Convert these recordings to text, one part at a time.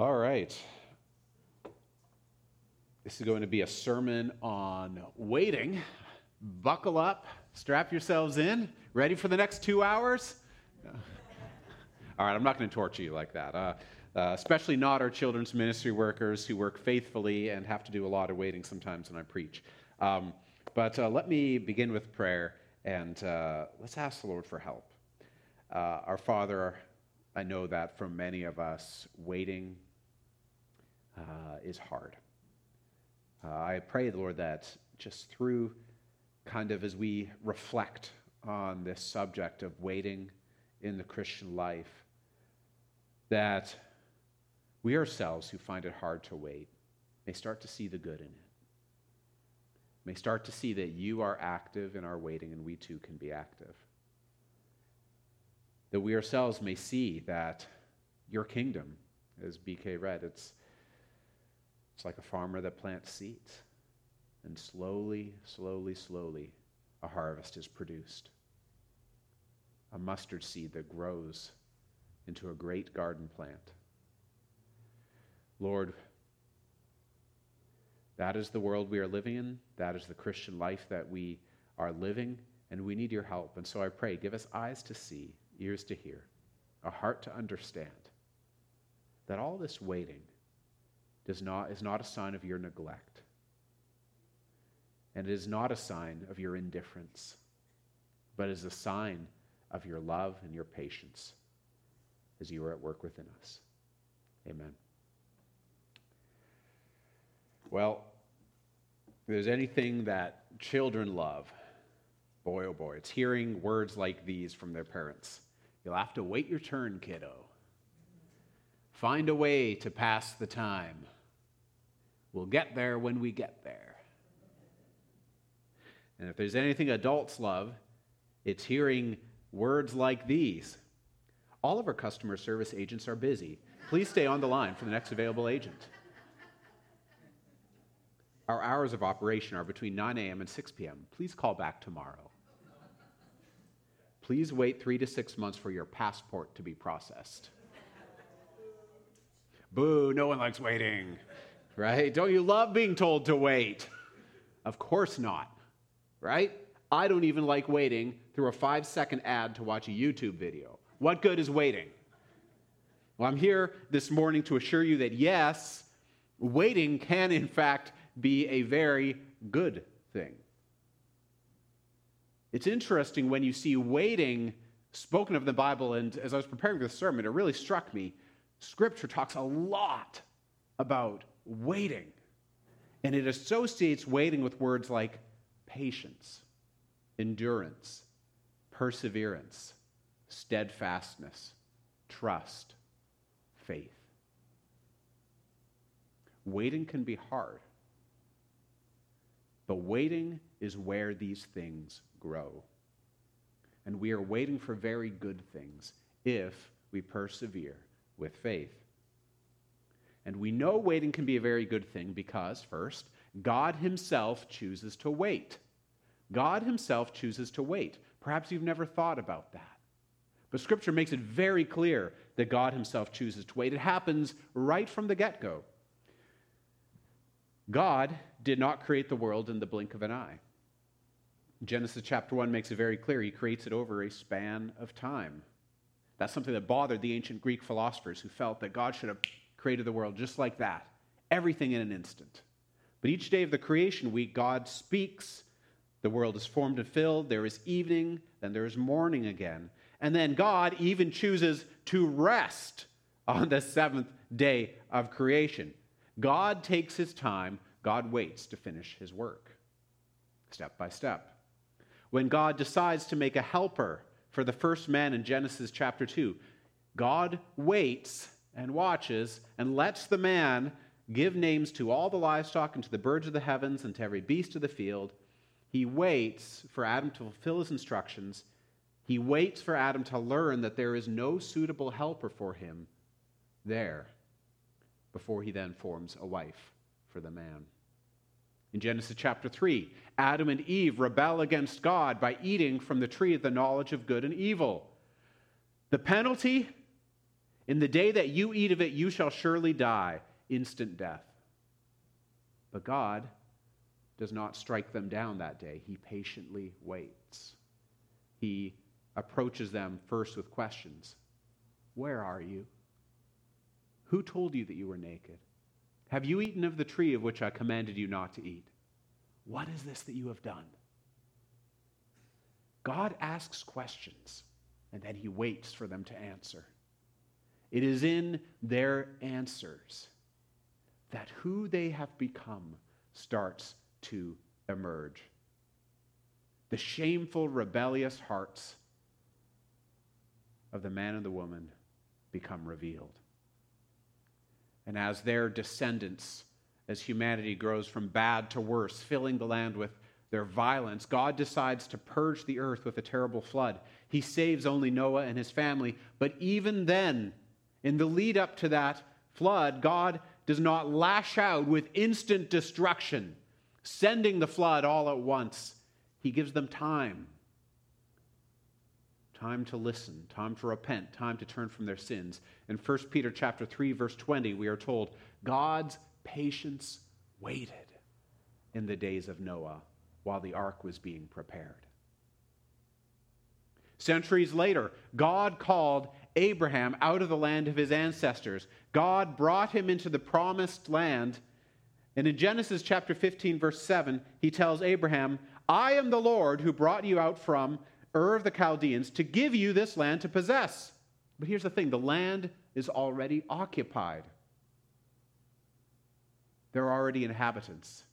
All right. This is going to be a sermon on waiting. Buckle up, strap yourselves in. Ready for the next two hours? All right, I'm not going to torture you like that. Uh, uh, especially not our children's ministry workers who work faithfully and have to do a lot of waiting sometimes when I preach. Um, but uh, let me begin with prayer and uh, let's ask the Lord for help. Uh, our Father, I know that for many of us, waiting uh, is hard. Uh, I pray, Lord, that just through kind of as we reflect on this subject of waiting in the Christian life, that we ourselves who find it hard to wait may start to see the good in it. May start to see that you are active in our waiting and we too can be active. That we ourselves may see that your kingdom, as BK read, it's, it's like a farmer that plants seeds. And slowly, slowly, slowly, a harvest is produced. A mustard seed that grows into a great garden plant. Lord, that is the world we are living in. That is the Christian life that we are living, and we need your help. And so I pray, give us eyes to see, ears to hear, a heart to understand that all this waiting does not, is not a sign of your neglect, and it is not a sign of your indifference, but is a sign of your love and your patience as you are at work within us. Amen. Well, if there's anything that children love, boy oh boy, it's hearing words like these from their parents. You'll have to wait your turn, kiddo. Find a way to pass the time. We'll get there when we get there. And if there's anything adults love, it's hearing words like these. All of our customer service agents are busy. Please stay on the line for the next available agent. Our hours of operation are between 9 a.m. and 6 p.m. Please call back tomorrow. Please wait three to six months for your passport to be processed. Boo, no one likes waiting, right? Don't you love being told to wait? Of course not, right? I don't even like waiting through a five second ad to watch a YouTube video. What good is waiting? Well, I'm here this morning to assure you that yes, waiting can in fact be a very good thing. It's interesting when you see waiting spoken of in the Bible, and as I was preparing for sermon, it really struck me. Scripture talks a lot about waiting, and it associates waiting with words like patience, endurance, perseverance, steadfastness, trust, faith. Waiting can be hard. But waiting is where these things grow. And we are waiting for very good things if we persevere with faith. And we know waiting can be a very good thing because, first, God Himself chooses to wait. God Himself chooses to wait. Perhaps you've never thought about that. But Scripture makes it very clear that God Himself chooses to wait. It happens right from the get go. God did not create the world in the blink of an eye. Genesis chapter 1 makes it very clear. He creates it over a span of time. That's something that bothered the ancient Greek philosophers who felt that God should have created the world just like that, everything in an instant. But each day of the creation week, God speaks. The world is formed and filled. There is evening, then there is morning again. And then God even chooses to rest on the seventh day of creation. God takes his time, God waits to finish his work, step by step. When God decides to make a helper for the first man in Genesis chapter 2, God waits and watches and lets the man give names to all the livestock and to the birds of the heavens and to every beast of the field. He waits for Adam to fulfill his instructions. He waits for Adam to learn that there is no suitable helper for him there before he then forms a wife for the man. In Genesis chapter 3, Adam and Eve rebel against God by eating from the tree of the knowledge of good and evil. The penalty In the day that you eat of it, you shall surely die, instant death. But God does not strike them down that day. He patiently waits. He approaches them first with questions Where are you? Who told you that you were naked? Have you eaten of the tree of which I commanded you not to eat? What is this that you have done? God asks questions, and then he waits for them to answer. It is in their answers that who they have become starts to emerge. The shameful, rebellious hearts of the man and the woman become revealed. And as their descendants, as humanity grows from bad to worse, filling the land with their violence, God decides to purge the earth with a terrible flood. He saves only Noah and his family, but even then, in the lead up to that flood, God does not lash out with instant destruction, sending the flood all at once. He gives them time. Time to listen, time to repent, time to turn from their sins. In 1 Peter chapter 3 verse 20, we are told, God's patience waited in the days of Noah while the ark was being prepared. Centuries later, God called Abraham out of the land of his ancestors. God brought him into the promised land. And in Genesis chapter 15, verse 7, he tells Abraham, I am the Lord who brought you out from Ur of the Chaldeans to give you this land to possess. But here's the thing the land is already occupied. There are already inhabitants.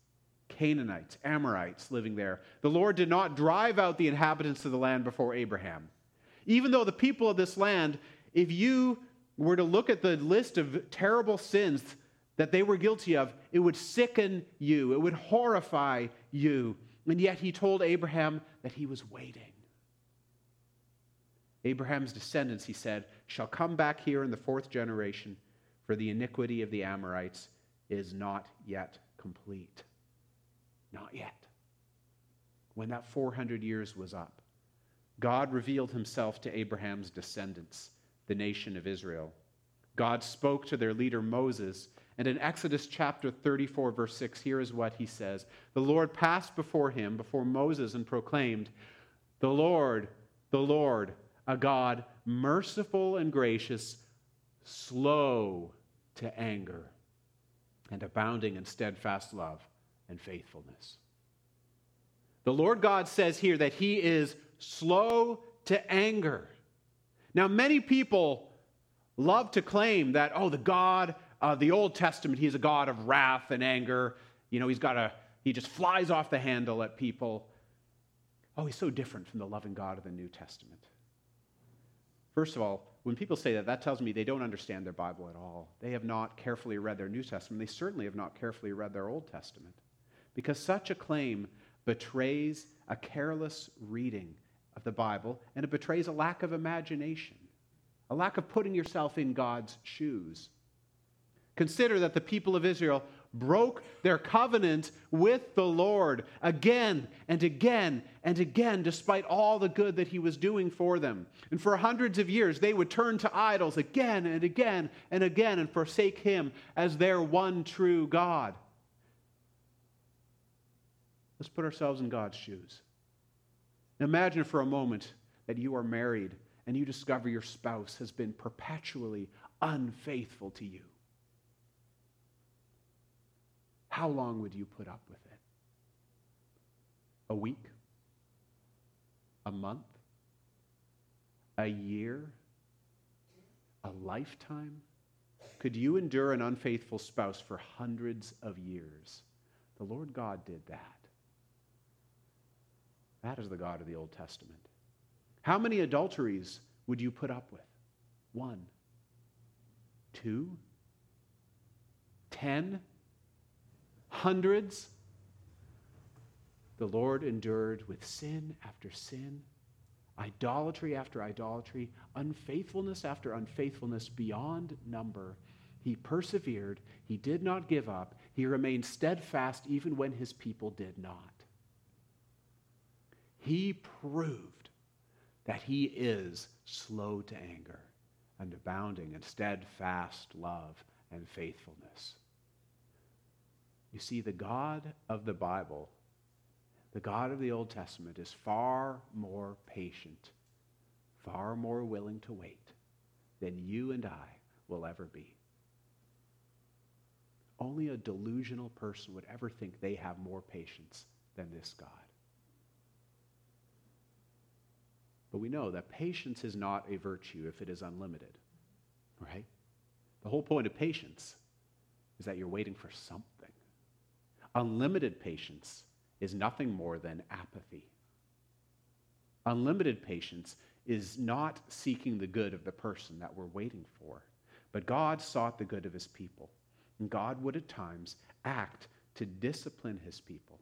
Canaanites, Amorites living there. The Lord did not drive out the inhabitants of the land before Abraham. Even though the people of this land, if you were to look at the list of terrible sins that they were guilty of, it would sicken you, it would horrify you. And yet he told Abraham that he was waiting. Abraham's descendants, he said, shall come back here in the fourth generation, for the iniquity of the Amorites is not yet complete. Not yet. When that 400 years was up, God revealed himself to Abraham's descendants, the nation of Israel. God spoke to their leader Moses, and in Exodus chapter 34, verse 6, here is what he says The Lord passed before him, before Moses, and proclaimed, The Lord, the Lord, a God merciful and gracious, slow to anger, and abounding in steadfast love and faithfulness. The Lord God says here that he is slow to anger. Now, many people love to claim that, oh, the God of the Old Testament, he's a God of wrath and anger. You know, he's got a, he just flies off the handle at people. Oh, he's so different from the loving God of the New Testament. First of all, when people say that, that tells me they don't understand their Bible at all. They have not carefully read their New Testament. They certainly have not carefully read their Old Testament because such a claim betrays a careless reading of the Bible and it betrays a lack of imagination, a lack of putting yourself in God's shoes. Consider that the people of Israel broke their covenant with the Lord again and again and again, despite all the good that He was doing for them. And for hundreds of years, they would turn to idols again and again and again and forsake Him as their one true God. Let's put ourselves in God's shoes. Imagine for a moment that you are married and you discover your spouse has been perpetually unfaithful to you. How long would you put up with it? A week? A month? A year? A lifetime? Could you endure an unfaithful spouse for hundreds of years? The Lord God did that. That is the God of the Old Testament. How many adulteries would you put up with? One, two, ten, hundreds? The Lord endured with sin after sin, idolatry after idolatry, unfaithfulness after unfaithfulness beyond number. He persevered. He did not give up. He remained steadfast even when his people did not he proved that he is slow to anger and abounding in steadfast love and faithfulness. You see, the God of the Bible, the God of the Old Testament, is far more patient, far more willing to wait than you and I will ever be. Only a delusional person would ever think they have more patience than this God. But we know that patience is not a virtue if it is unlimited, right? The whole point of patience is that you're waiting for something. Unlimited patience is nothing more than apathy. Unlimited patience is not seeking the good of the person that we're waiting for, but God sought the good of his people. And God would at times act to discipline his people.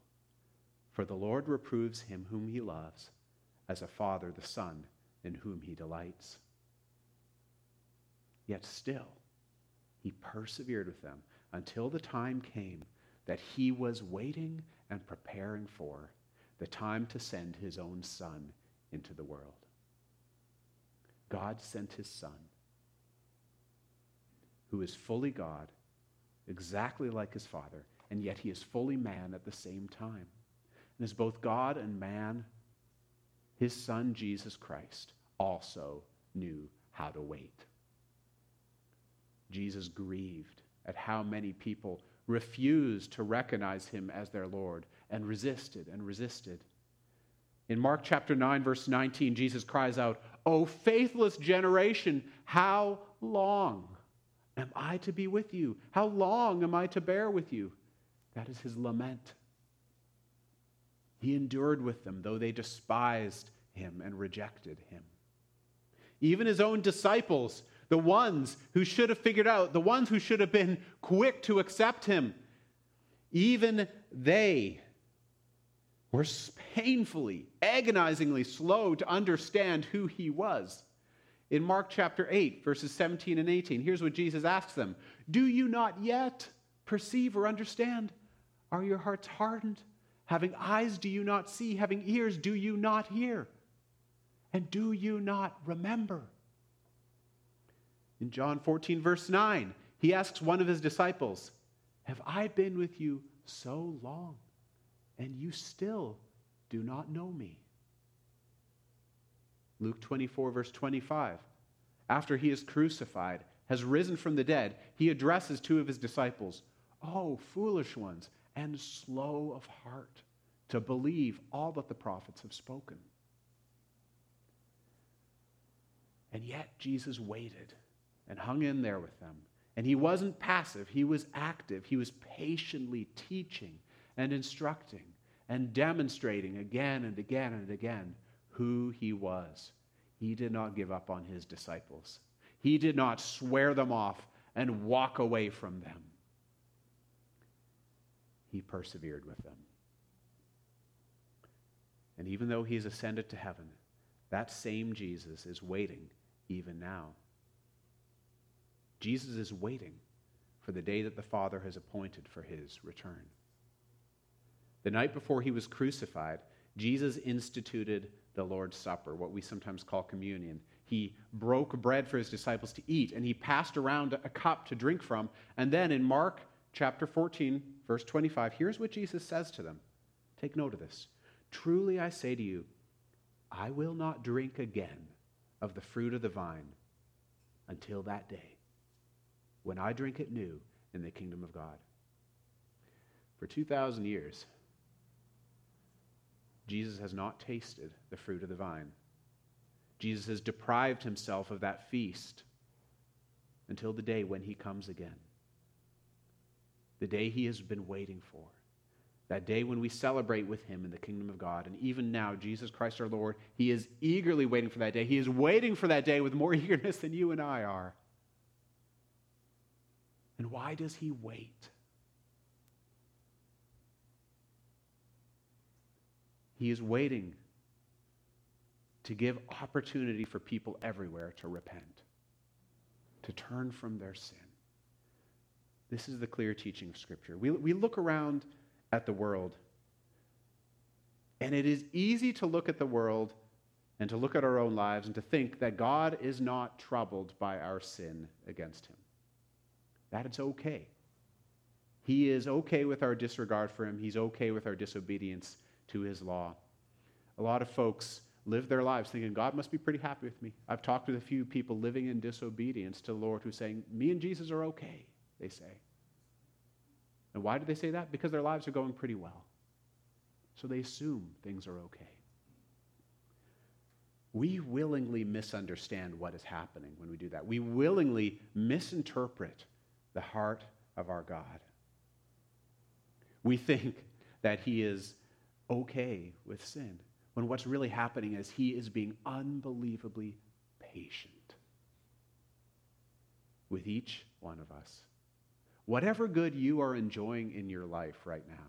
For the Lord reproves him whom he loves, as a father the son in whom he delights. Yet still, he persevered with them until the time came that he was waiting and preparing for the time to send his own son into the world. God sent his son, who is fully God exactly like his Father, and yet he is fully man at the same time. And as both God and man, his Son, Jesus Christ, also knew how to wait. Jesus grieved at how many people refused to recognize him as their Lord and resisted and resisted. In Mark chapter 9, verse 19, Jesus cries out, O faithless generation, how long? am I to be with you? How long am I to bear with you? That is his lament. He endured with them, though they despised him and rejected him. Even his own disciples, the ones who should have figured out, the ones who should have been quick to accept him, even they were painfully, agonizingly slow to understand who he was. In Mark chapter 8, verses 17 and 18, here's what Jesus asks them Do you not yet perceive or understand? Are your hearts hardened? Having eyes, do you not see? Having ears, do you not hear? And do you not remember? In John 14, verse 9, he asks one of his disciples, Have I been with you so long, and you still do not know me? Luke 24, verse 25. After he is crucified, has risen from the dead, he addresses two of his disciples Oh, foolish ones, and slow of heart to believe all that the prophets have spoken. And yet Jesus waited and hung in there with them. And he wasn't passive, he was active. He was patiently teaching and instructing and demonstrating again and again and again who he was. He did not give up on his disciples, he did not swear them off and walk away from them. He persevered with them. And even though he's ascended to heaven, that same Jesus is waiting even now. Jesus is waiting for the day that the Father has appointed for his return. The night before he was crucified, Jesus instituted the Lord's Supper, what we sometimes call communion. He broke bread for his disciples to eat, and he passed around a cup to drink from. And then in Mark chapter 14, verse 25, here's what Jesus says to them. Take note of this. Truly I say to you, I will not drink again of the fruit of the vine until that day when I drink it new in the kingdom of God. For 2,000 years, Jesus has not tasted the fruit of the vine. Jesus has deprived himself of that feast until the day when he comes again. The day he has been waiting for. That day when we celebrate with him in the kingdom of God. And even now, Jesus Christ our Lord, he is eagerly waiting for that day. He is waiting for that day with more eagerness than you and I are. And why does he wait? He is waiting to give opportunity for people everywhere to repent, to turn from their sin. This is the clear teaching of Scripture. We, we look around at the world, and it is easy to look at the world and to look at our own lives and to think that God is not troubled by our sin against him. That it's okay. He is okay with our disregard for him, he's okay with our disobedience to his law. A lot of folks live their lives thinking, God must be pretty happy with me. I've talked with a few people living in disobedience to the Lord who's saying, Me and Jesus are okay, they say. And why do they say that? Because their lives are going pretty well. So they assume things are okay. We willingly misunderstand what is happening when we do that. We willingly misinterpret the heart of our God. We think that He is okay with sin, when what's really happening is He is being unbelievably patient with each one of us. Whatever good you are enjoying in your life right now,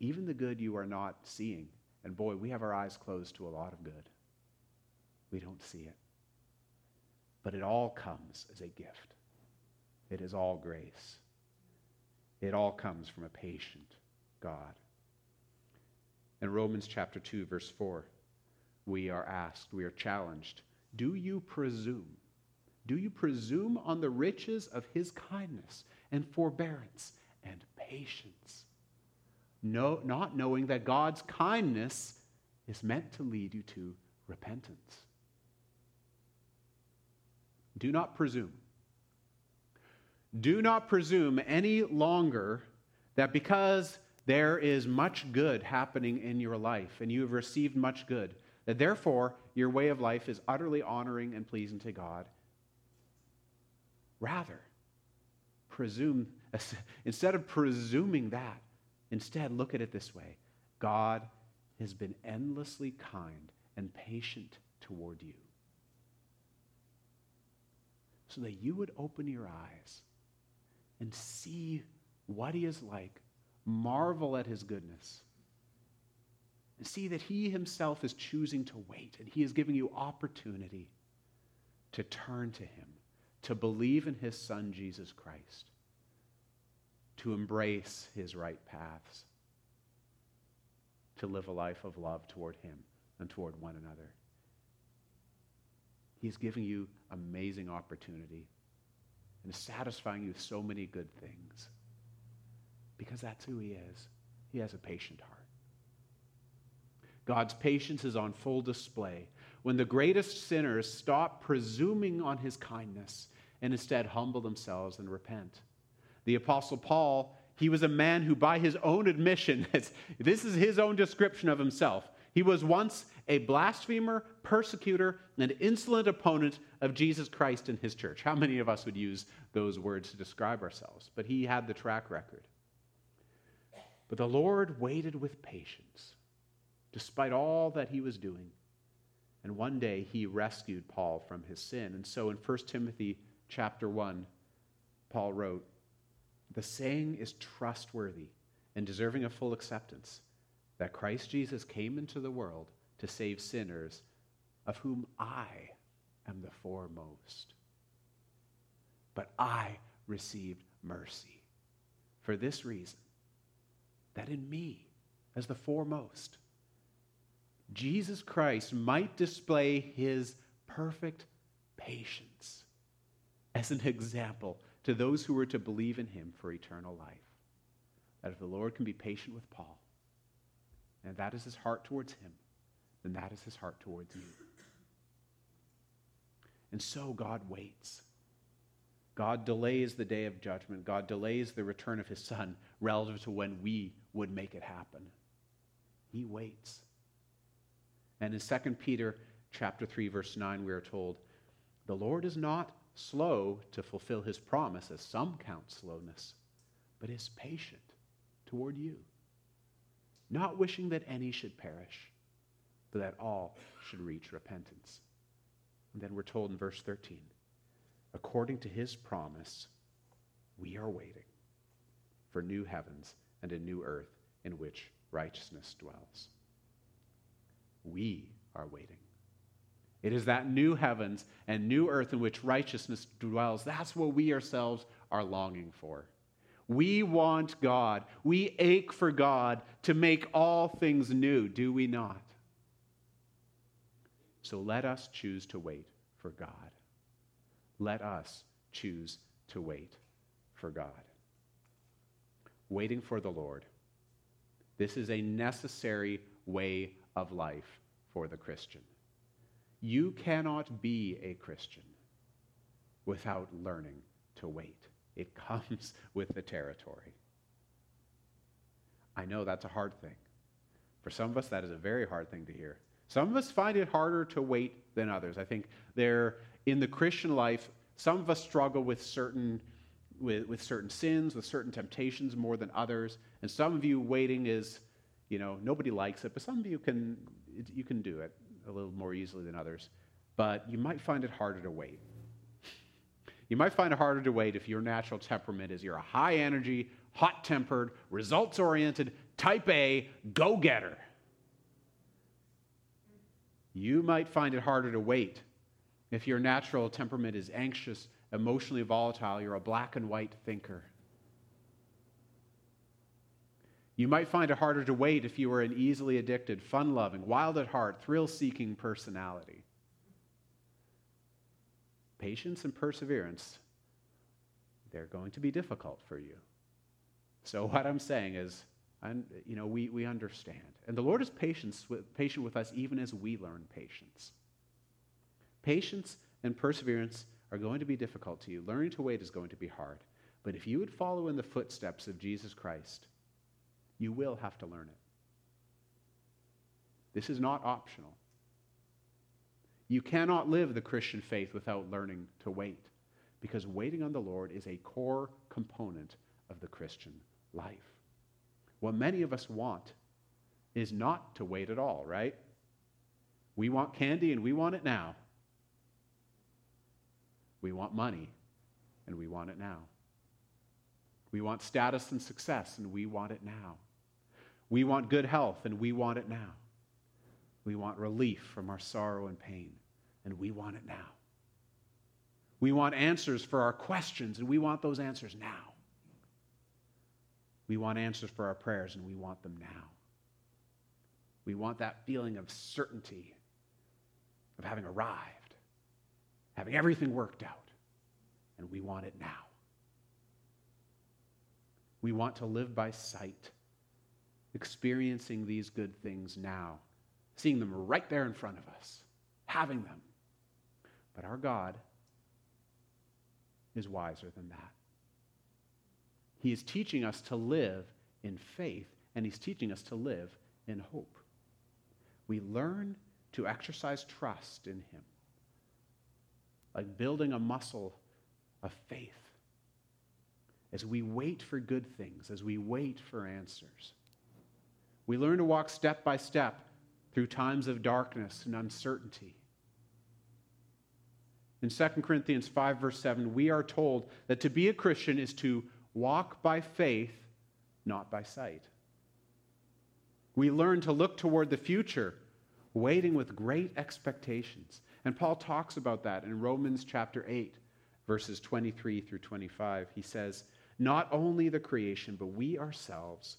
even the good you are not seeing, and boy, we have our eyes closed to a lot of good. We don't see it. But it all comes as a gift. It is all grace. It all comes from a patient God. In Romans chapter 2, verse 4, we are asked, we are challenged, do you presume? Do you presume on the riches of his kindness and forbearance and patience? No, not knowing that God's kindness is meant to lead you to repentance. Do not presume. Do not presume any longer that because there is much good happening in your life and you have received much good, that therefore your way of life is utterly honoring and pleasing to God. Rather, presume, instead of presuming that, instead look at it this way God has been endlessly kind and patient toward you. So that you would open your eyes and see what he is like, marvel at his goodness, and see that he himself is choosing to wait and he is giving you opportunity to turn to him, to believe in his son, Jesus Christ, to embrace his right paths, to live a life of love toward him and toward one another. He's giving you amazing opportunity and satisfying you with so many good things. Because that's who He is. He has a patient heart. God's patience is on full display when the greatest sinners stop presuming on His kindness and instead humble themselves and repent. The Apostle Paul, he was a man who, by his own admission, this is his own description of himself, he was once a blasphemer, persecutor, and insolent opponent of Jesus Christ and his church. How many of us would use those words to describe ourselves? But he had the track record. But the Lord waited with patience, despite all that he was doing. And one day he rescued Paul from his sin. And so in 1 Timothy chapter 1, Paul wrote, The saying is trustworthy and deserving of full acceptance that Christ Jesus came into the world to save sinners, of whom I am the foremost. But I received mercy for this reason that in me, as the foremost, Jesus Christ might display his perfect patience as an example to those who were to believe in him for eternal life. That if the Lord can be patient with Paul, and that is his heart towards him, then that is his heart towards you. And so God waits. God delays the day of judgment. God delays the return of his son relative to when we would make it happen. He waits. And in 2 Peter chapter 3 verse 9 we are told, "The Lord is not slow to fulfill his promise as some count slowness, but is patient toward you." not wishing that any should perish, but that all should reach repentance. And then we're told in verse 13, according to his promise, we are waiting for new heavens and a new earth in which righteousness dwells. We are waiting. It is that new heavens and new earth in which righteousness dwells. That's what we ourselves are longing for. We want God. We ache for God to make all things new, do we not? So let us choose to wait for God. Let us choose to wait for God. Waiting for the Lord. This is a necessary way of life for the Christian. You cannot be a Christian without learning to wait. It comes with the territory. I know that's a hard thing. For some of us, that is a very hard thing to hear. Some of us find it harder to wait than others. I think there, in the Christian life, some of us struggle with certain, with, with certain sins, with certain temptations more than others. And some of you, waiting is, you know, nobody likes it, but some of you can, you can do it a little more easily than others. But you might find it harder to wait. You might find it harder to wait if your natural temperament is you're a high energy, hot tempered, results oriented, type A, go getter. You might find it harder to wait if your natural temperament is anxious, emotionally volatile, you're a black and white thinker. You might find it harder to wait if you are an easily addicted, fun loving, wild at heart, thrill seeking personality. Patience and perseverance, they're going to be difficult for you. So, what I'm saying is, and you know, we, we understand. And the Lord is patient with, patient with us even as we learn patience. Patience and perseverance are going to be difficult to you. Learning to wait is going to be hard. But if you would follow in the footsteps of Jesus Christ, you will have to learn it. This is not optional. You cannot live the Christian faith without learning to wait, because waiting on the Lord is a core component of the Christian life. What many of us want is not to wait at all, right? We want candy and we want it now. We want money and we want it now. We want status and success and we want it now. We want good health and we want it now. We want relief from our sorrow and pain and we want it now. We want answers for our questions and we want those answers now. We want answers for our prayers, and we want them now. We want that feeling of certainty, of having arrived, having everything worked out, and we want it now. We want to live by sight, experiencing these good things now, seeing them right there in front of us, having them. But our God is wiser than that. He is teaching us to live in faith, and He's teaching us to live in hope. We learn to exercise trust in Him, like building a muscle of faith as we wait for good things, as we wait for answers. We learn to walk step by step through times of darkness and uncertainty. In 2 Corinthians 5, verse 7, we are told that to be a Christian is to walk by faith, not by sight. We learn to look toward the future, waiting with great expectations. And Paul talks about that in Romans chapter 8, verses 23 through 25. He says, Not only the creation, but we ourselves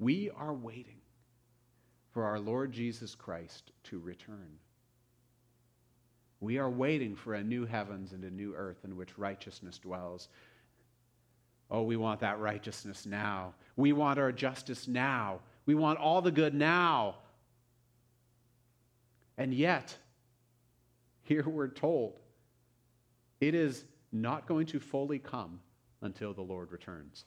We are waiting for our Lord Jesus Christ to return. We are waiting for a new heavens and a new earth in which righteousness dwells. Oh, we want that righteousness now. We want our justice now. We want all the good now. And yet, here we're told it is not going to fully come until the Lord returns.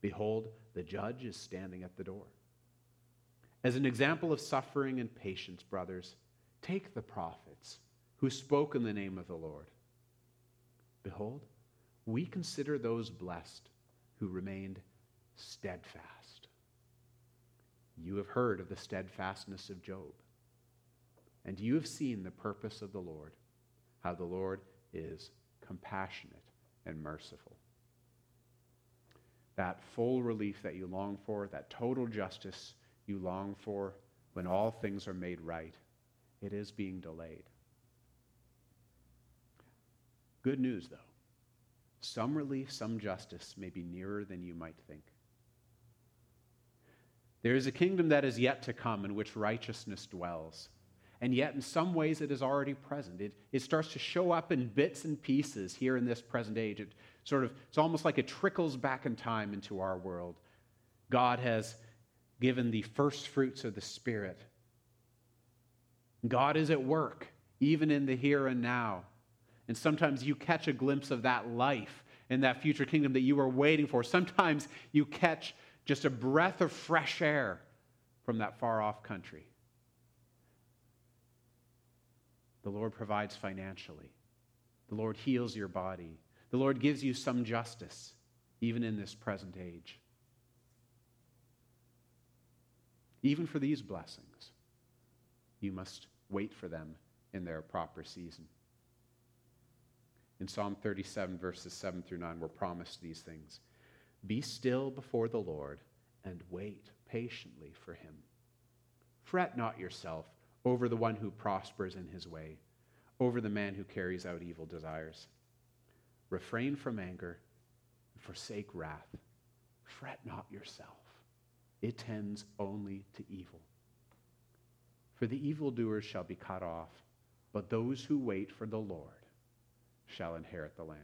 Behold, the judge is standing at the door. As an example of suffering and patience, brothers, take the prophets who spoke in the name of the Lord. Behold, we consider those blessed who remained steadfast. You have heard of the steadfastness of Job, and you have seen the purpose of the Lord, how the Lord is compassionate and merciful. That full relief that you long for, that total justice you long for when all things are made right, it is being delayed. Good news, though. Some relief, some justice may be nearer than you might think. There is a kingdom that is yet to come in which righteousness dwells. And yet, in some ways, it is already present. It, it starts to show up in bits and pieces here in this present age. It sort of, it's almost like it trickles back in time into our world. God has given the first fruits of the Spirit. God is at work, even in the here and now. And sometimes you catch a glimpse of that life in that future kingdom that you are waiting for. Sometimes you catch just a breath of fresh air from that far off country. The Lord provides financially. The Lord heals your body. The Lord gives you some justice, even in this present age. Even for these blessings, you must wait for them in their proper season. In Psalm 37, verses 7 through 9, we're promised these things Be still before the Lord and wait patiently for him. Fret not yourself over the one who prospers in his way, over the man who carries out evil desires. Refrain from anger and forsake wrath. Fret not yourself it tends only to evil. For the evildoers shall be cut off, but those who wait for the Lord shall inherit the land.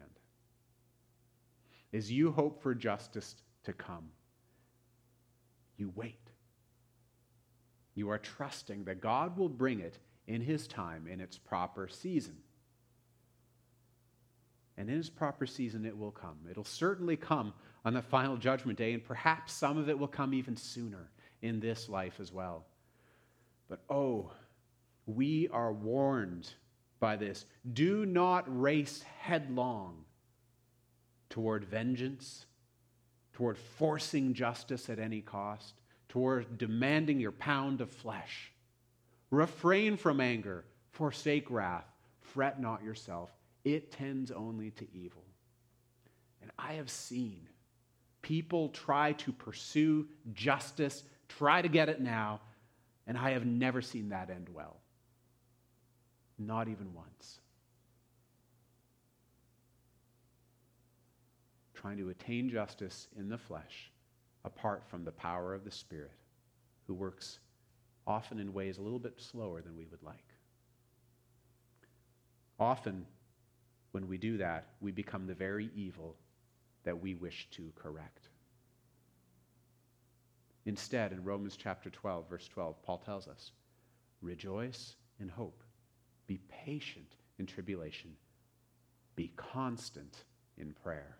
As you hope for justice to come, you wait. You are trusting that God will bring it in His time, in its proper season. And in its proper season, it will come. It'll certainly come on the final judgment day, and perhaps some of it will come even sooner in this life as well. But oh, we are warned by this. Do not race headlong toward vengeance, toward forcing justice at any cost, toward demanding your pound of flesh. Refrain from anger, forsake wrath, fret not yourself. It tends only to evil. And I have seen people try to pursue justice, try to get it now, and I have never seen that end well. Not even once. Trying to attain justice in the flesh apart from the power of the Spirit, who works often in ways a little bit slower than we would like. Often, when we do that, we become the very evil that we wish to correct. Instead, in Romans chapter 12, verse 12, Paul tells us rejoice in hope, be patient in tribulation, be constant in prayer.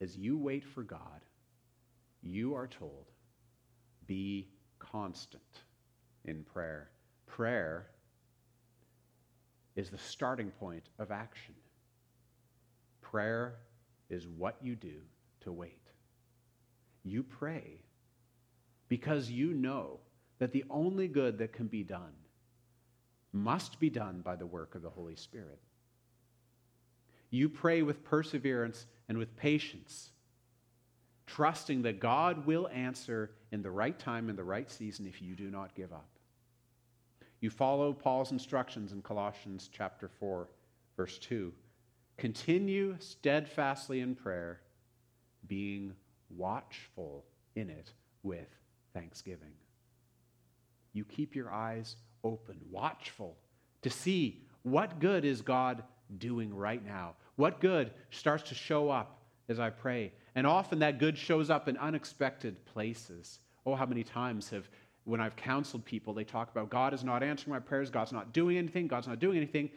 As you wait for God, you are told, be constant in prayer. Prayer is the starting point of action. Prayer is what you do to wait. You pray because you know that the only good that can be done must be done by the work of the Holy Spirit. You pray with perseverance and with patience, trusting that God will answer in the right time and the right season if you do not give up. You follow Paul's instructions in Colossians chapter 4, verse 2 Continue steadfastly in prayer, being watchful in it with thanksgiving. You keep your eyes open, watchful to see what good is God doing right now. What good starts to show up as I pray. And often that good shows up in unexpected places. Oh, how many times have when I've counseled people, they talk about God is not answering my prayers, God's not doing anything, God's not doing anything.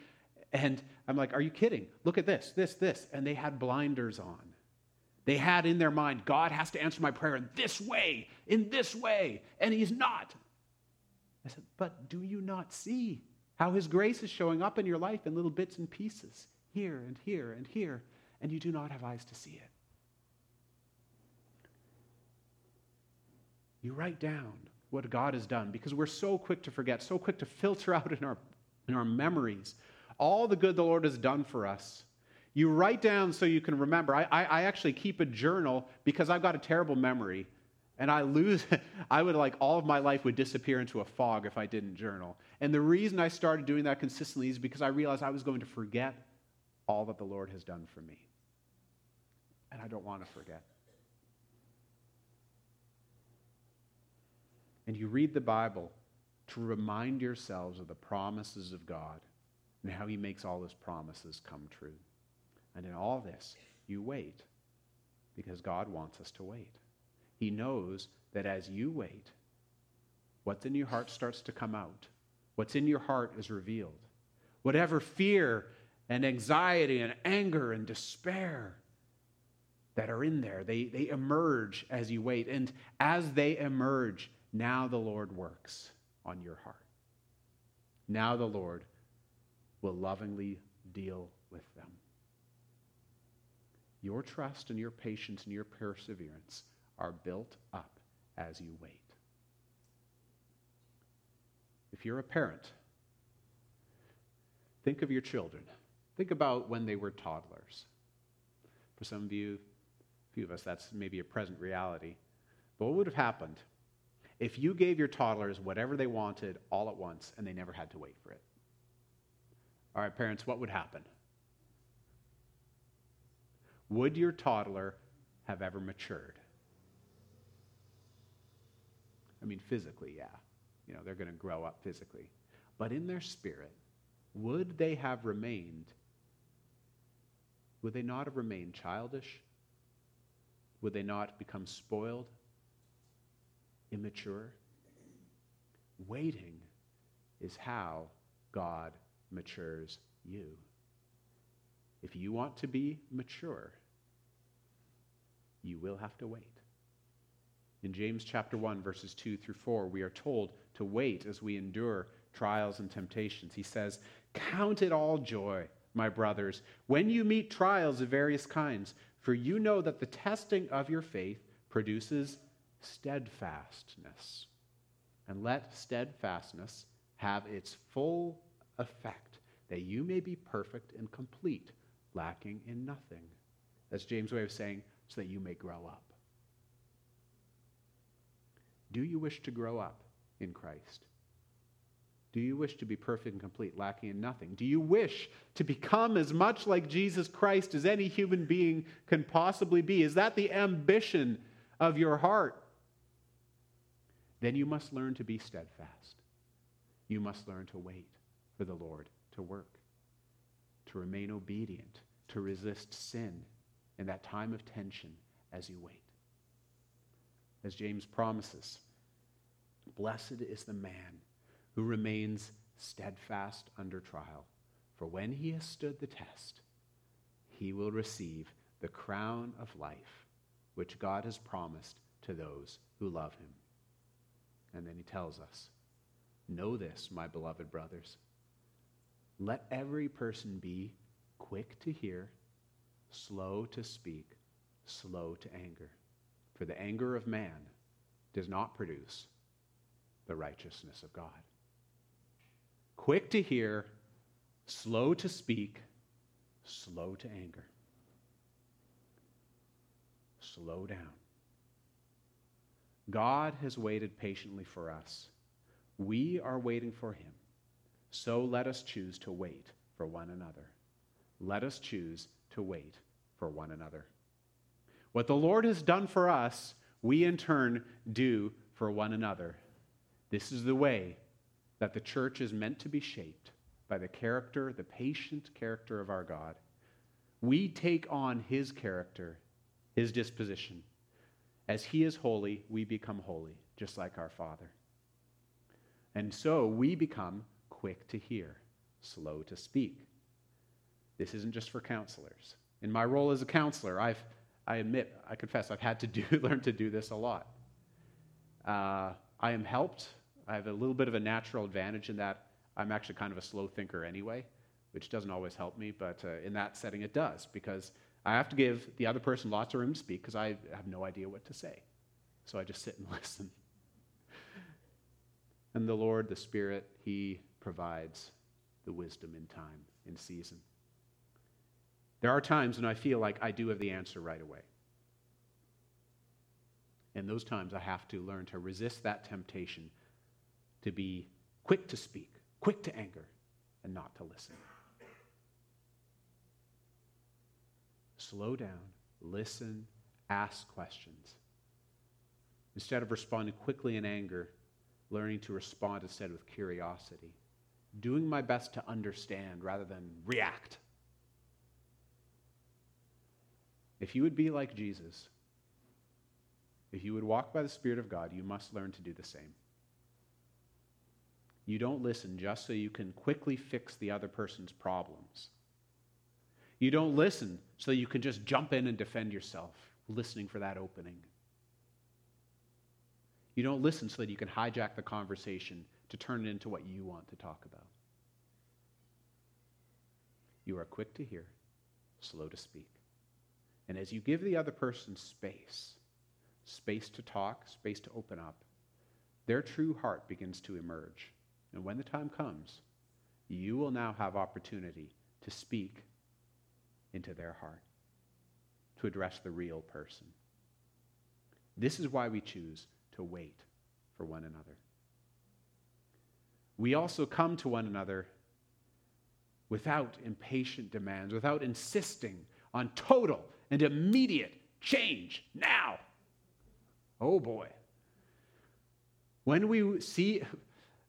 And I'm like, are you kidding? Look at this, this, this. And they had blinders on. They had in their mind, God has to answer my prayer in this way, in this way, and He's not. I said, but do you not see how His grace is showing up in your life in little bits and pieces, here and here and here, and you do not have eyes to see it? You write down what God has done because we're so quick to forget, so quick to filter out in our, in our memories all the good the Lord has done for us. You write down so you can remember. I, I, I actually keep a journal because I've got a terrible memory and I lose, I would like all of my life would disappear into a fog if I didn't journal. And the reason I started doing that consistently is because I realized I was going to forget all that the Lord has done for me. And I don't want to forget. And you read the Bible to remind yourselves of the promises of God and how He makes all His promises come true. And in all this, you wait because God wants us to wait. He knows that as you wait, what's in your heart starts to come out. What's in your heart is revealed. Whatever fear and anxiety and anger and despair that are in there, they, they emerge as you wait. And as they emerge, now the Lord works on your heart. Now the Lord will lovingly deal with them. Your trust and your patience and your perseverance are built up as you wait. If you're a parent, think of your children. Think about when they were toddlers. For some of you, a few of us, that's maybe a present reality. But what would have happened if you gave your toddlers whatever they wanted all at once and they never had to wait for it. All right, parents, what would happen? Would your toddler have ever matured? I mean, physically, yeah. You know, they're going to grow up physically. But in their spirit, would they have remained, would they not have remained childish? Would they not become spoiled? Immature. Waiting is how God matures you. If you want to be mature, you will have to wait. In James chapter 1 verses 2 through 4, we are told to wait as we endure trials and temptations. He says, "Count it all joy, my brothers, when you meet trials of various kinds, for you know that the testing of your faith produces steadfastness. And let steadfastness have its full effect, that you may be perfect and complete, lacking in nothing. That's James' way of saying, so that you may grow up. Do you wish to grow up in Christ? Do you wish to be perfect and complete, lacking in nothing? Do you wish to become as much like Jesus Christ as any human being can possibly be? Is that the ambition of your heart? Then you must learn to be steadfast. You must learn to wait for the Lord to work, to remain obedient, to resist sin in that time of tension as you wait. As James promises, blessed is the man who remains steadfast under trial, for when he has stood the test, he will receive the crown of life which God has promised to those who love him. And then he tells us Know this, my beloved brothers. Let every person be quick to hear, slow to speak, slow to anger. For the anger of man does not produce the righteousness of God. Quick to hear, slow to speak, slow to anger. Slow down. God has waited patiently for us. We are waiting for him. So let us choose to wait for one another. Let us choose to wait for one another. What the Lord has done for us, we in turn do for one another. This is the way that the church is meant to be shaped by the character, the patient character of our God. We take on his character, his disposition. As he is holy, we become holy, just like our Father. And so we become quick to hear, slow to speak. This isn't just for counselors. In my role as a counselor, I've, I admit, I confess, I've had to do, learn to do this a lot. Uh, I am helped. I have a little bit of a natural advantage in that I'm actually kind of a slow thinker anyway, which doesn't always help me, but uh, in that setting it does because I have to give the other person lots of room to speak because I have no idea what to say. So I just sit and listen. and the Lord, the Spirit, He provides the wisdom in time, in season. There are times when I feel like I do have the answer right away. In those times, I have to learn to resist that temptation to be quick to speak, quick to anger, and not to listen. Slow down, listen, ask questions. Instead of responding quickly in anger, learning to respond instead with curiosity. Doing my best to understand rather than react. If you would be like Jesus, if you would walk by the Spirit of God, you must learn to do the same. You don't listen just so you can quickly fix the other person's problems. You don't listen so that you can just jump in and defend yourself, listening for that opening. You don't listen so that you can hijack the conversation to turn it into what you want to talk about. You are quick to hear, slow to speak. And as you give the other person space, space to talk, space to open up, their true heart begins to emerge. And when the time comes, you will now have opportunity to speak into their heart, to address the real person. This is why we choose to wait for one another. We also come to one another without impatient demands, without insisting on total and immediate change now. Oh boy. When we see,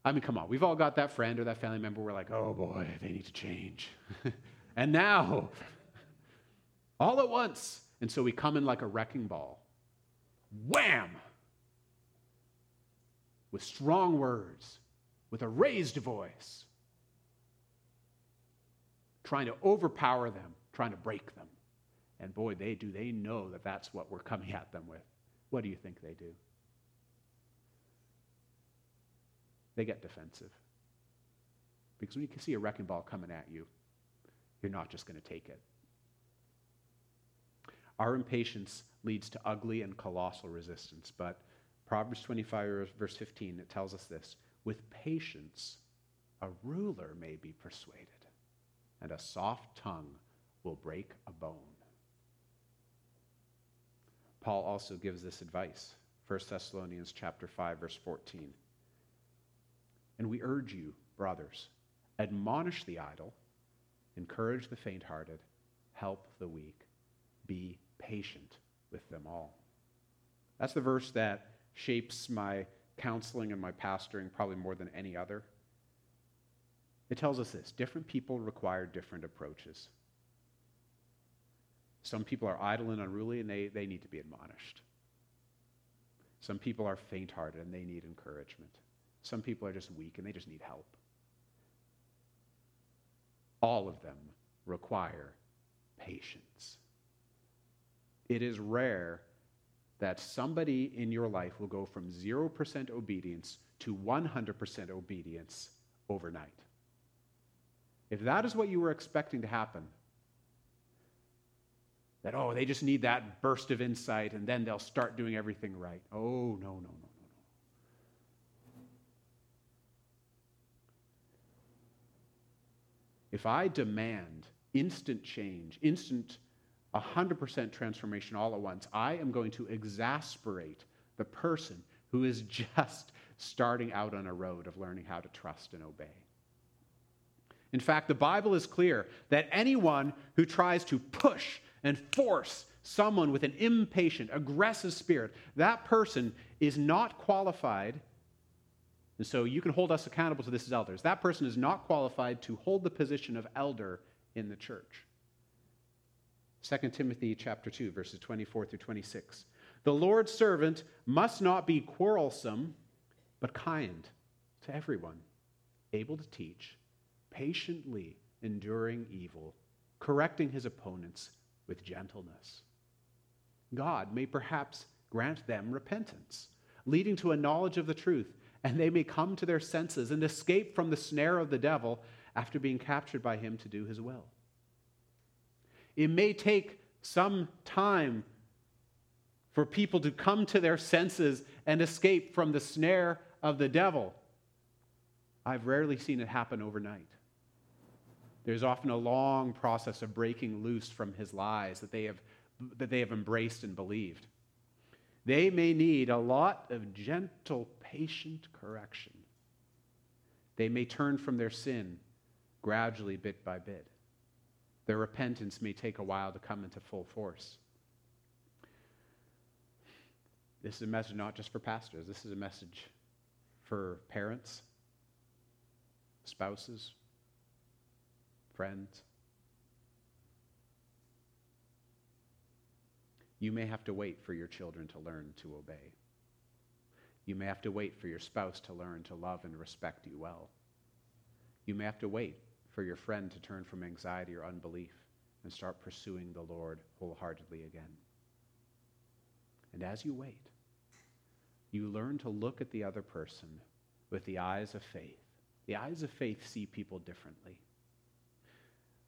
I mean, come on, we've all got that friend or that family member, we're like, oh boy, they need to change. and now, all at once. And so we come in like a wrecking ball. Wham! With strong words, with a raised voice, trying to overpower them, trying to break them. And boy, they do. They know that that's what we're coming at them with. What do you think they do? They get defensive. Because when you can see a wrecking ball coming at you, you're not just going to take it. Our impatience leads to ugly and colossal resistance, but Proverbs 25, verse 15, it tells us this with patience, a ruler may be persuaded, and a soft tongue will break a bone. Paul also gives this advice. 1 Thessalonians chapter 5 verse 14. And we urge you, brothers, admonish the idle, encourage the faint-hearted, help the weak, be patient with them all. That's the verse that shapes my counseling and my pastoring probably more than any other. It tells us this different people require different approaches. Some people are idle and unruly and they, they need to be admonished. Some people are faint hearted and they need encouragement. Some people are just weak and they just need help. All of them require patience. It is rare that somebody in your life will go from 0% obedience to 100% obedience overnight. If that is what you were expecting to happen, that, oh, they just need that burst of insight and then they'll start doing everything right. Oh, no, no, no, no, no. If I demand instant change, instant 100% transformation all at once, I am going to exasperate the person who is just starting out on a road of learning how to trust and obey. In fact, the Bible is clear that anyone who tries to push and force someone with an impatient, aggressive spirit, that person is not qualified. And so you can hold us accountable to this as elders. That person is not qualified to hold the position of elder in the church. 2 Timothy chapter 2 verses 24 through 26. The Lord's servant must not be quarrelsome, but kind, to everyone, able to teach, patiently enduring evil, correcting his opponents with gentleness. God may perhaps grant them repentance, leading to a knowledge of the truth, and they may come to their senses and escape from the snare of the devil after being captured by him to do his will. It may take some time for people to come to their senses and escape from the snare of the devil. I've rarely seen it happen overnight. There's often a long process of breaking loose from his lies that they have, that they have embraced and believed. They may need a lot of gentle, patient correction. They may turn from their sin gradually, bit by bit. Their repentance may take a while to come into full force. This is a message not just for pastors, this is a message for parents, spouses, friends. You may have to wait for your children to learn to obey. You may have to wait for your spouse to learn to love and respect you well. You may have to wait for your friend to turn from anxiety or unbelief and start pursuing the Lord wholeheartedly again. And as you wait, you learn to look at the other person with the eyes of faith. The eyes of faith see people differently.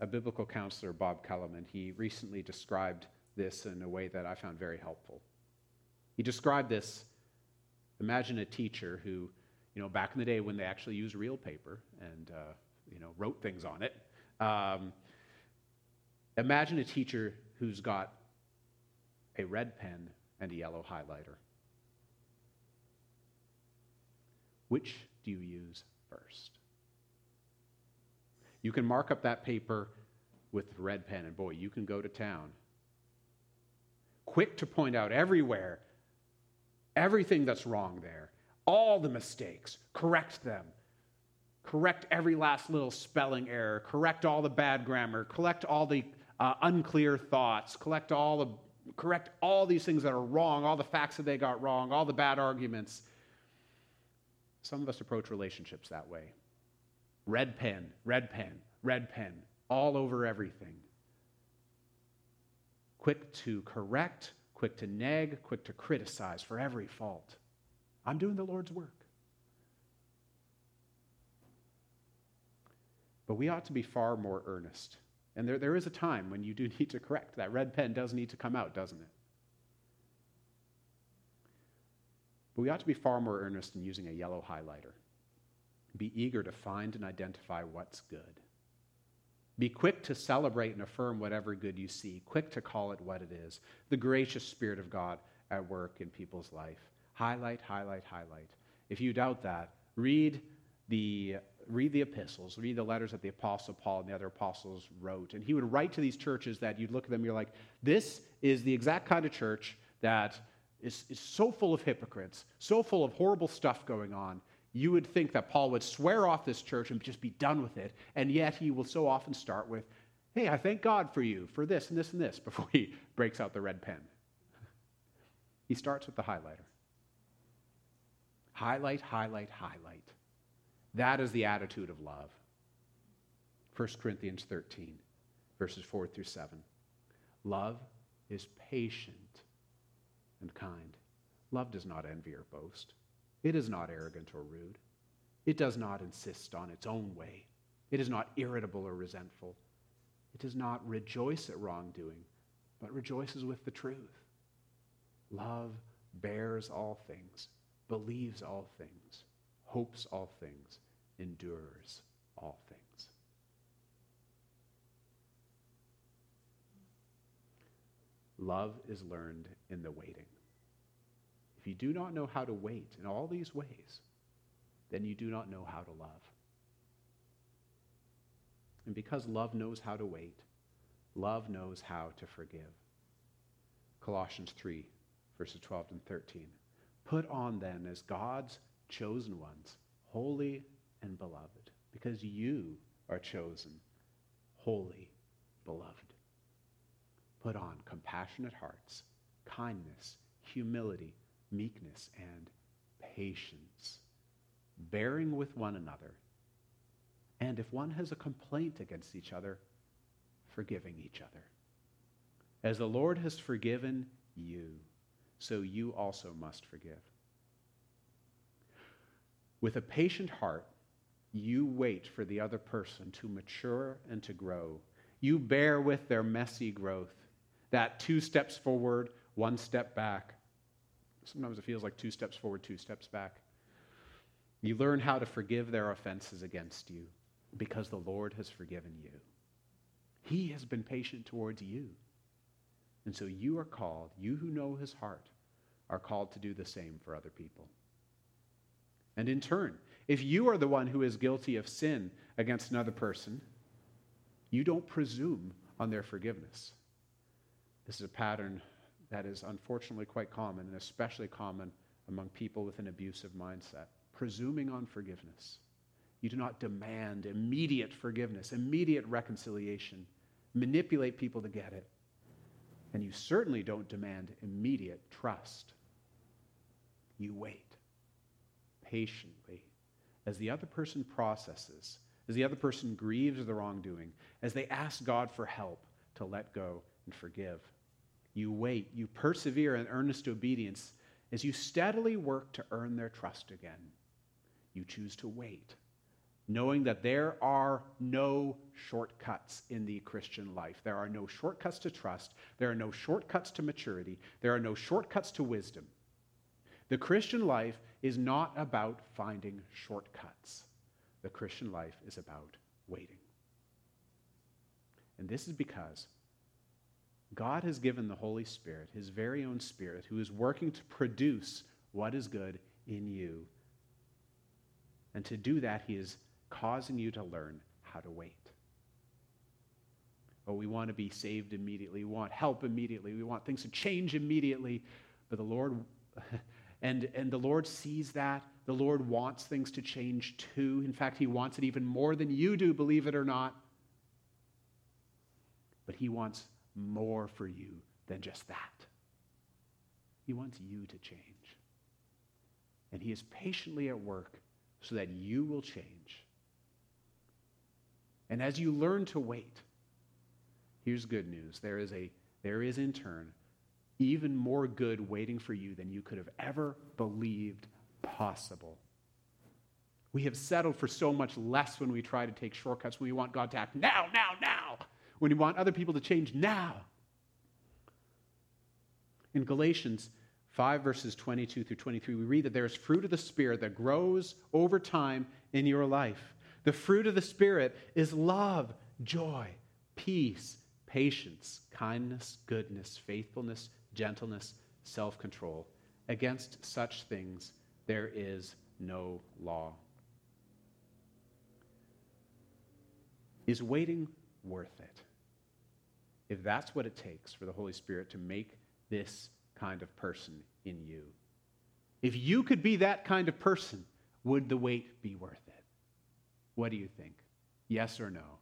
A biblical counselor, Bob Kellemen, he recently described this in a way that I found very helpful. He described this imagine a teacher who, you know, back in the day when they actually used real paper and, uh, you know, wrote things on it. Um, imagine a teacher who's got a red pen and a yellow highlighter. Which do you use first? You can mark up that paper with red pen, and boy, you can go to town. Quick to point out everywhere everything that's wrong there, all the mistakes, correct them. Correct every last little spelling error, correct all the bad grammar, collect all the uh, unclear thoughts, collect all the, correct all these things that are wrong, all the facts that they got wrong, all the bad arguments. Some of us approach relationships that way. Red pen, red pen, red pen, all over everything. Quick to correct, quick to nag, quick to criticize for every fault. I'm doing the Lord's work. But we ought to be far more earnest. And there, there is a time when you do need to correct. That red pen does need to come out, doesn't it? But we ought to be far more earnest in using a yellow highlighter. Be eager to find and identify what's good. Be quick to celebrate and affirm whatever good you see, quick to call it what it is the gracious Spirit of God at work in people's life. Highlight, highlight, highlight. If you doubt that, read the, read the epistles, read the letters that the Apostle Paul and the other apostles wrote. And he would write to these churches that you'd look at them, you're like, this is the exact kind of church that is, is so full of hypocrites, so full of horrible stuff going on, you would think that Paul would swear off this church and just be done with it. And yet he will so often start with, Hey, I thank God for you for this and this and this before he breaks out the red pen. He starts with the highlighter. Highlight, highlight, highlight. That is the attitude of love. 1 Corinthians 13, verses 4 through 7. Love is patient and kind. Love does not envy or boast. It is not arrogant or rude. It does not insist on its own way. It is not irritable or resentful. It does not rejoice at wrongdoing, but rejoices with the truth. Love bears all things, believes all things, hopes all things, endures all things. Love is learned in the waiting. If you do not know how to wait in all these ways, then you do not know how to love. And because love knows how to wait, love knows how to forgive. Colossians 3, verses 12 and 13. Put on then as God's chosen ones, holy and beloved, because you are chosen, holy, beloved. Put on compassionate hearts, kindness, humility, meekness, and patience, bearing with one another, and if one has a complaint against each other, forgiving each other. As the Lord has forgiven you, so you also must forgive. With a patient heart, you wait for the other person to mature and to grow. You bear with their messy growth, that two steps forward, one step back. Sometimes it feels like two steps forward, two steps back. You learn how to forgive their offenses against you because the Lord has forgiven you. He has been patient towards you. And so you are called, you who know his heart, are called to do the same for other people. And in turn, if you are the one who is guilty of sin against another person, you don't presume on their forgiveness. This is a pattern that is unfortunately quite common, and especially common among people with an abusive mindset. Presuming on forgiveness. You do not demand immediate forgiveness, immediate reconciliation, manipulate people to get it. And you certainly don't demand immediate trust. You wait patiently as the other person processes, as the other person grieves the wrongdoing, as they ask God for help to let go and forgive. You wait, you persevere in earnest obedience as you steadily work to earn their trust again. You choose to wait, knowing that there are no shortcuts in the Christian life. There are no shortcuts to trust, there are no shortcuts to maturity, there are no shortcuts to wisdom. The Christian life is not about finding shortcuts. The Christian life is about waiting. And this is because God has given the Holy Spirit, his very own Spirit, who is working to produce what is good in you. And to do that, he is causing you to learn how to wait. Oh, we want to be saved immediately. We want help immediately. We want things to change immediately. But the Lord And, and the Lord sees that. The Lord wants things to change too. In fact, He wants it even more than you do, believe it or not. But He wants more for you than just that. He wants you to change. And He is patiently at work so that you will change. And as you learn to wait, here's good news. There is, a, there is in turn even more good waiting for you than you could have ever believed possible. We have settled for so much less when we try to take shortcuts. When we want God to act now, now, now. When we want other people to change now. In Galatians 5, verses 22 through 23, we read that there is fruit of the Spirit that grows over time in your life. The fruit of the Spirit is love, joy, peace, patience, kindness, goodness, faithfulness, gentleness, self control. Against such things there is no law. Is waiting worth it? If that's what it takes for the Holy Spirit to make this kind of person in you, if you could be that kind of person, would the wait be worth it? What do you think? Yes or no?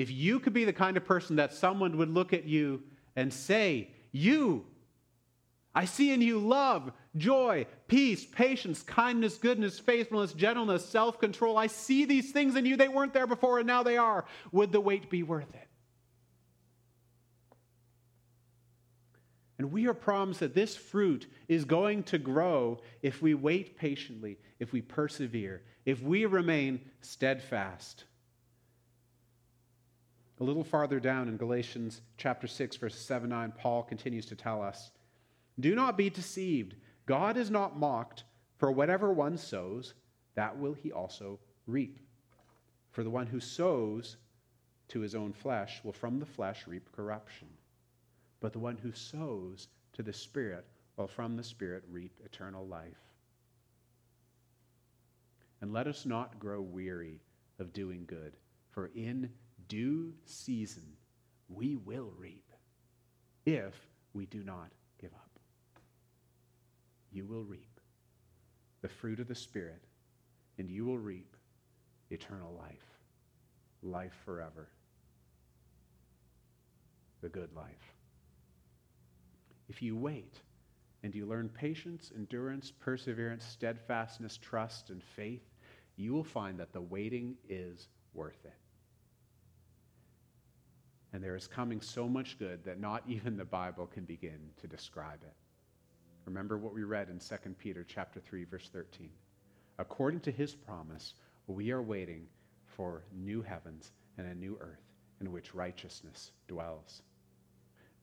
If you could be the kind of person that someone would look at you and say, You, I see in you love, joy, peace, patience, kindness, goodness, faithfulness, gentleness, self control. I see these things in you. They weren't there before and now they are. Would the wait be worth it? And we are promised that this fruit is going to grow if we wait patiently, if we persevere, if we remain steadfast. A little farther down in Galatians chapter 6, verse 7 9, Paul continues to tell us Do not be deceived. God is not mocked, for whatever one sows, that will he also reap. For the one who sows to his own flesh will from the flesh reap corruption. But the one who sows to the Spirit will from the Spirit reap eternal life. And let us not grow weary of doing good, for in due season, we will reap if we do not give up. You will reap the fruit of the Spirit, and you will reap eternal life, life forever, the good life. If you wait, and you learn patience, endurance, perseverance, steadfastness, trust, and faith, you will find that the waiting is worth it. And there is coming so much good that not even the Bible can begin to describe it. Remember what we read in 2 Peter chapter 3 verse 13. According to his promise, we are waiting for new heavens and a new earth in which righteousness dwells.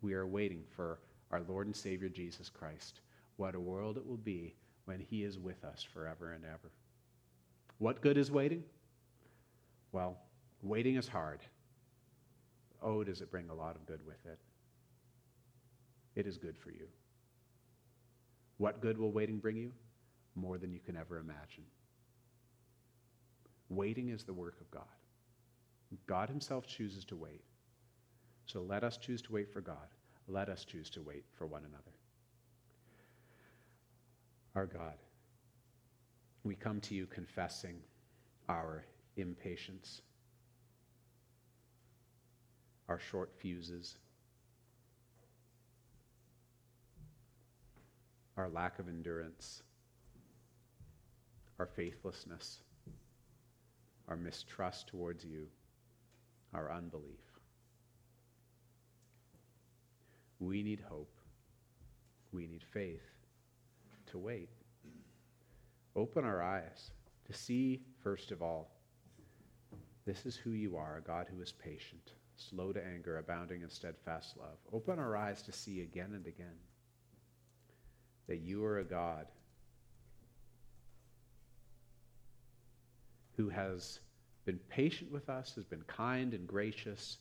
We are waiting for our Lord and Savior Jesus Christ. What a world it will be when he is with us forever and ever. What good is waiting? Well, waiting is hard. Oh, does it bring a lot of good with it? It is good for you. What good will waiting bring you? More than you can ever imagine. Waiting is the work of God. God Himself chooses to wait. So let us choose to wait for God. Let us choose to wait for one another. Our God, we come to you confessing our impatience, our short fuses, our lack of endurance, our faithlessness, our mistrust towards you, our unbelief. We need hope. We need faith to wait. Open our eyes to see, first of all, this is who you are, a God who is patient, slow to anger, abounding in steadfast love. Open our eyes to see again and again that you are a God who has been patient with us, has been kind and gracious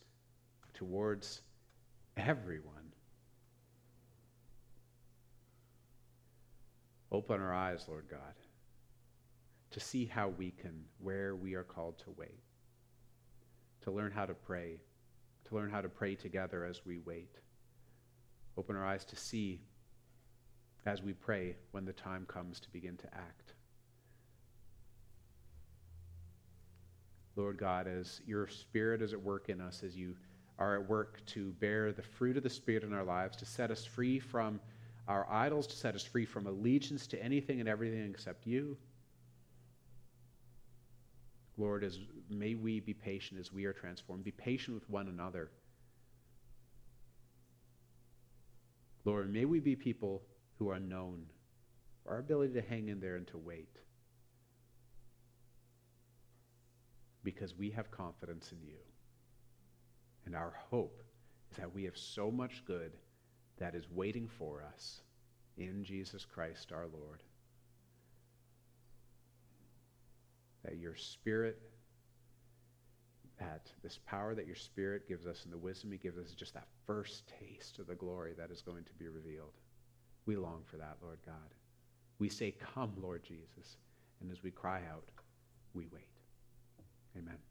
towards everyone. Open our eyes, Lord God, to see how we can, where we are called to wait, to learn how to pray, to learn how to pray together as we wait. Open our eyes to see as we pray when the time comes to begin to act. Lord God, as your Spirit is at work in us, as you are at work to bear the fruit of the Spirit in our lives, to set us free from our idols, to set us free from allegiance to anything and everything except you. Lord, as may we be patient as we are transformed. Be patient with one another. Lord, may we be people who are known, our ability to hang in there and to wait. Because we have confidence in you. And our hope is that we have so much good that is waiting for us in Jesus Christ our Lord. That your Spirit, that this power that your Spirit gives us and the wisdom He gives us is just that first taste of the glory that is going to be revealed. We long for that, Lord God. We say, Come, Lord Jesus. And as we cry out, we wait. Amen.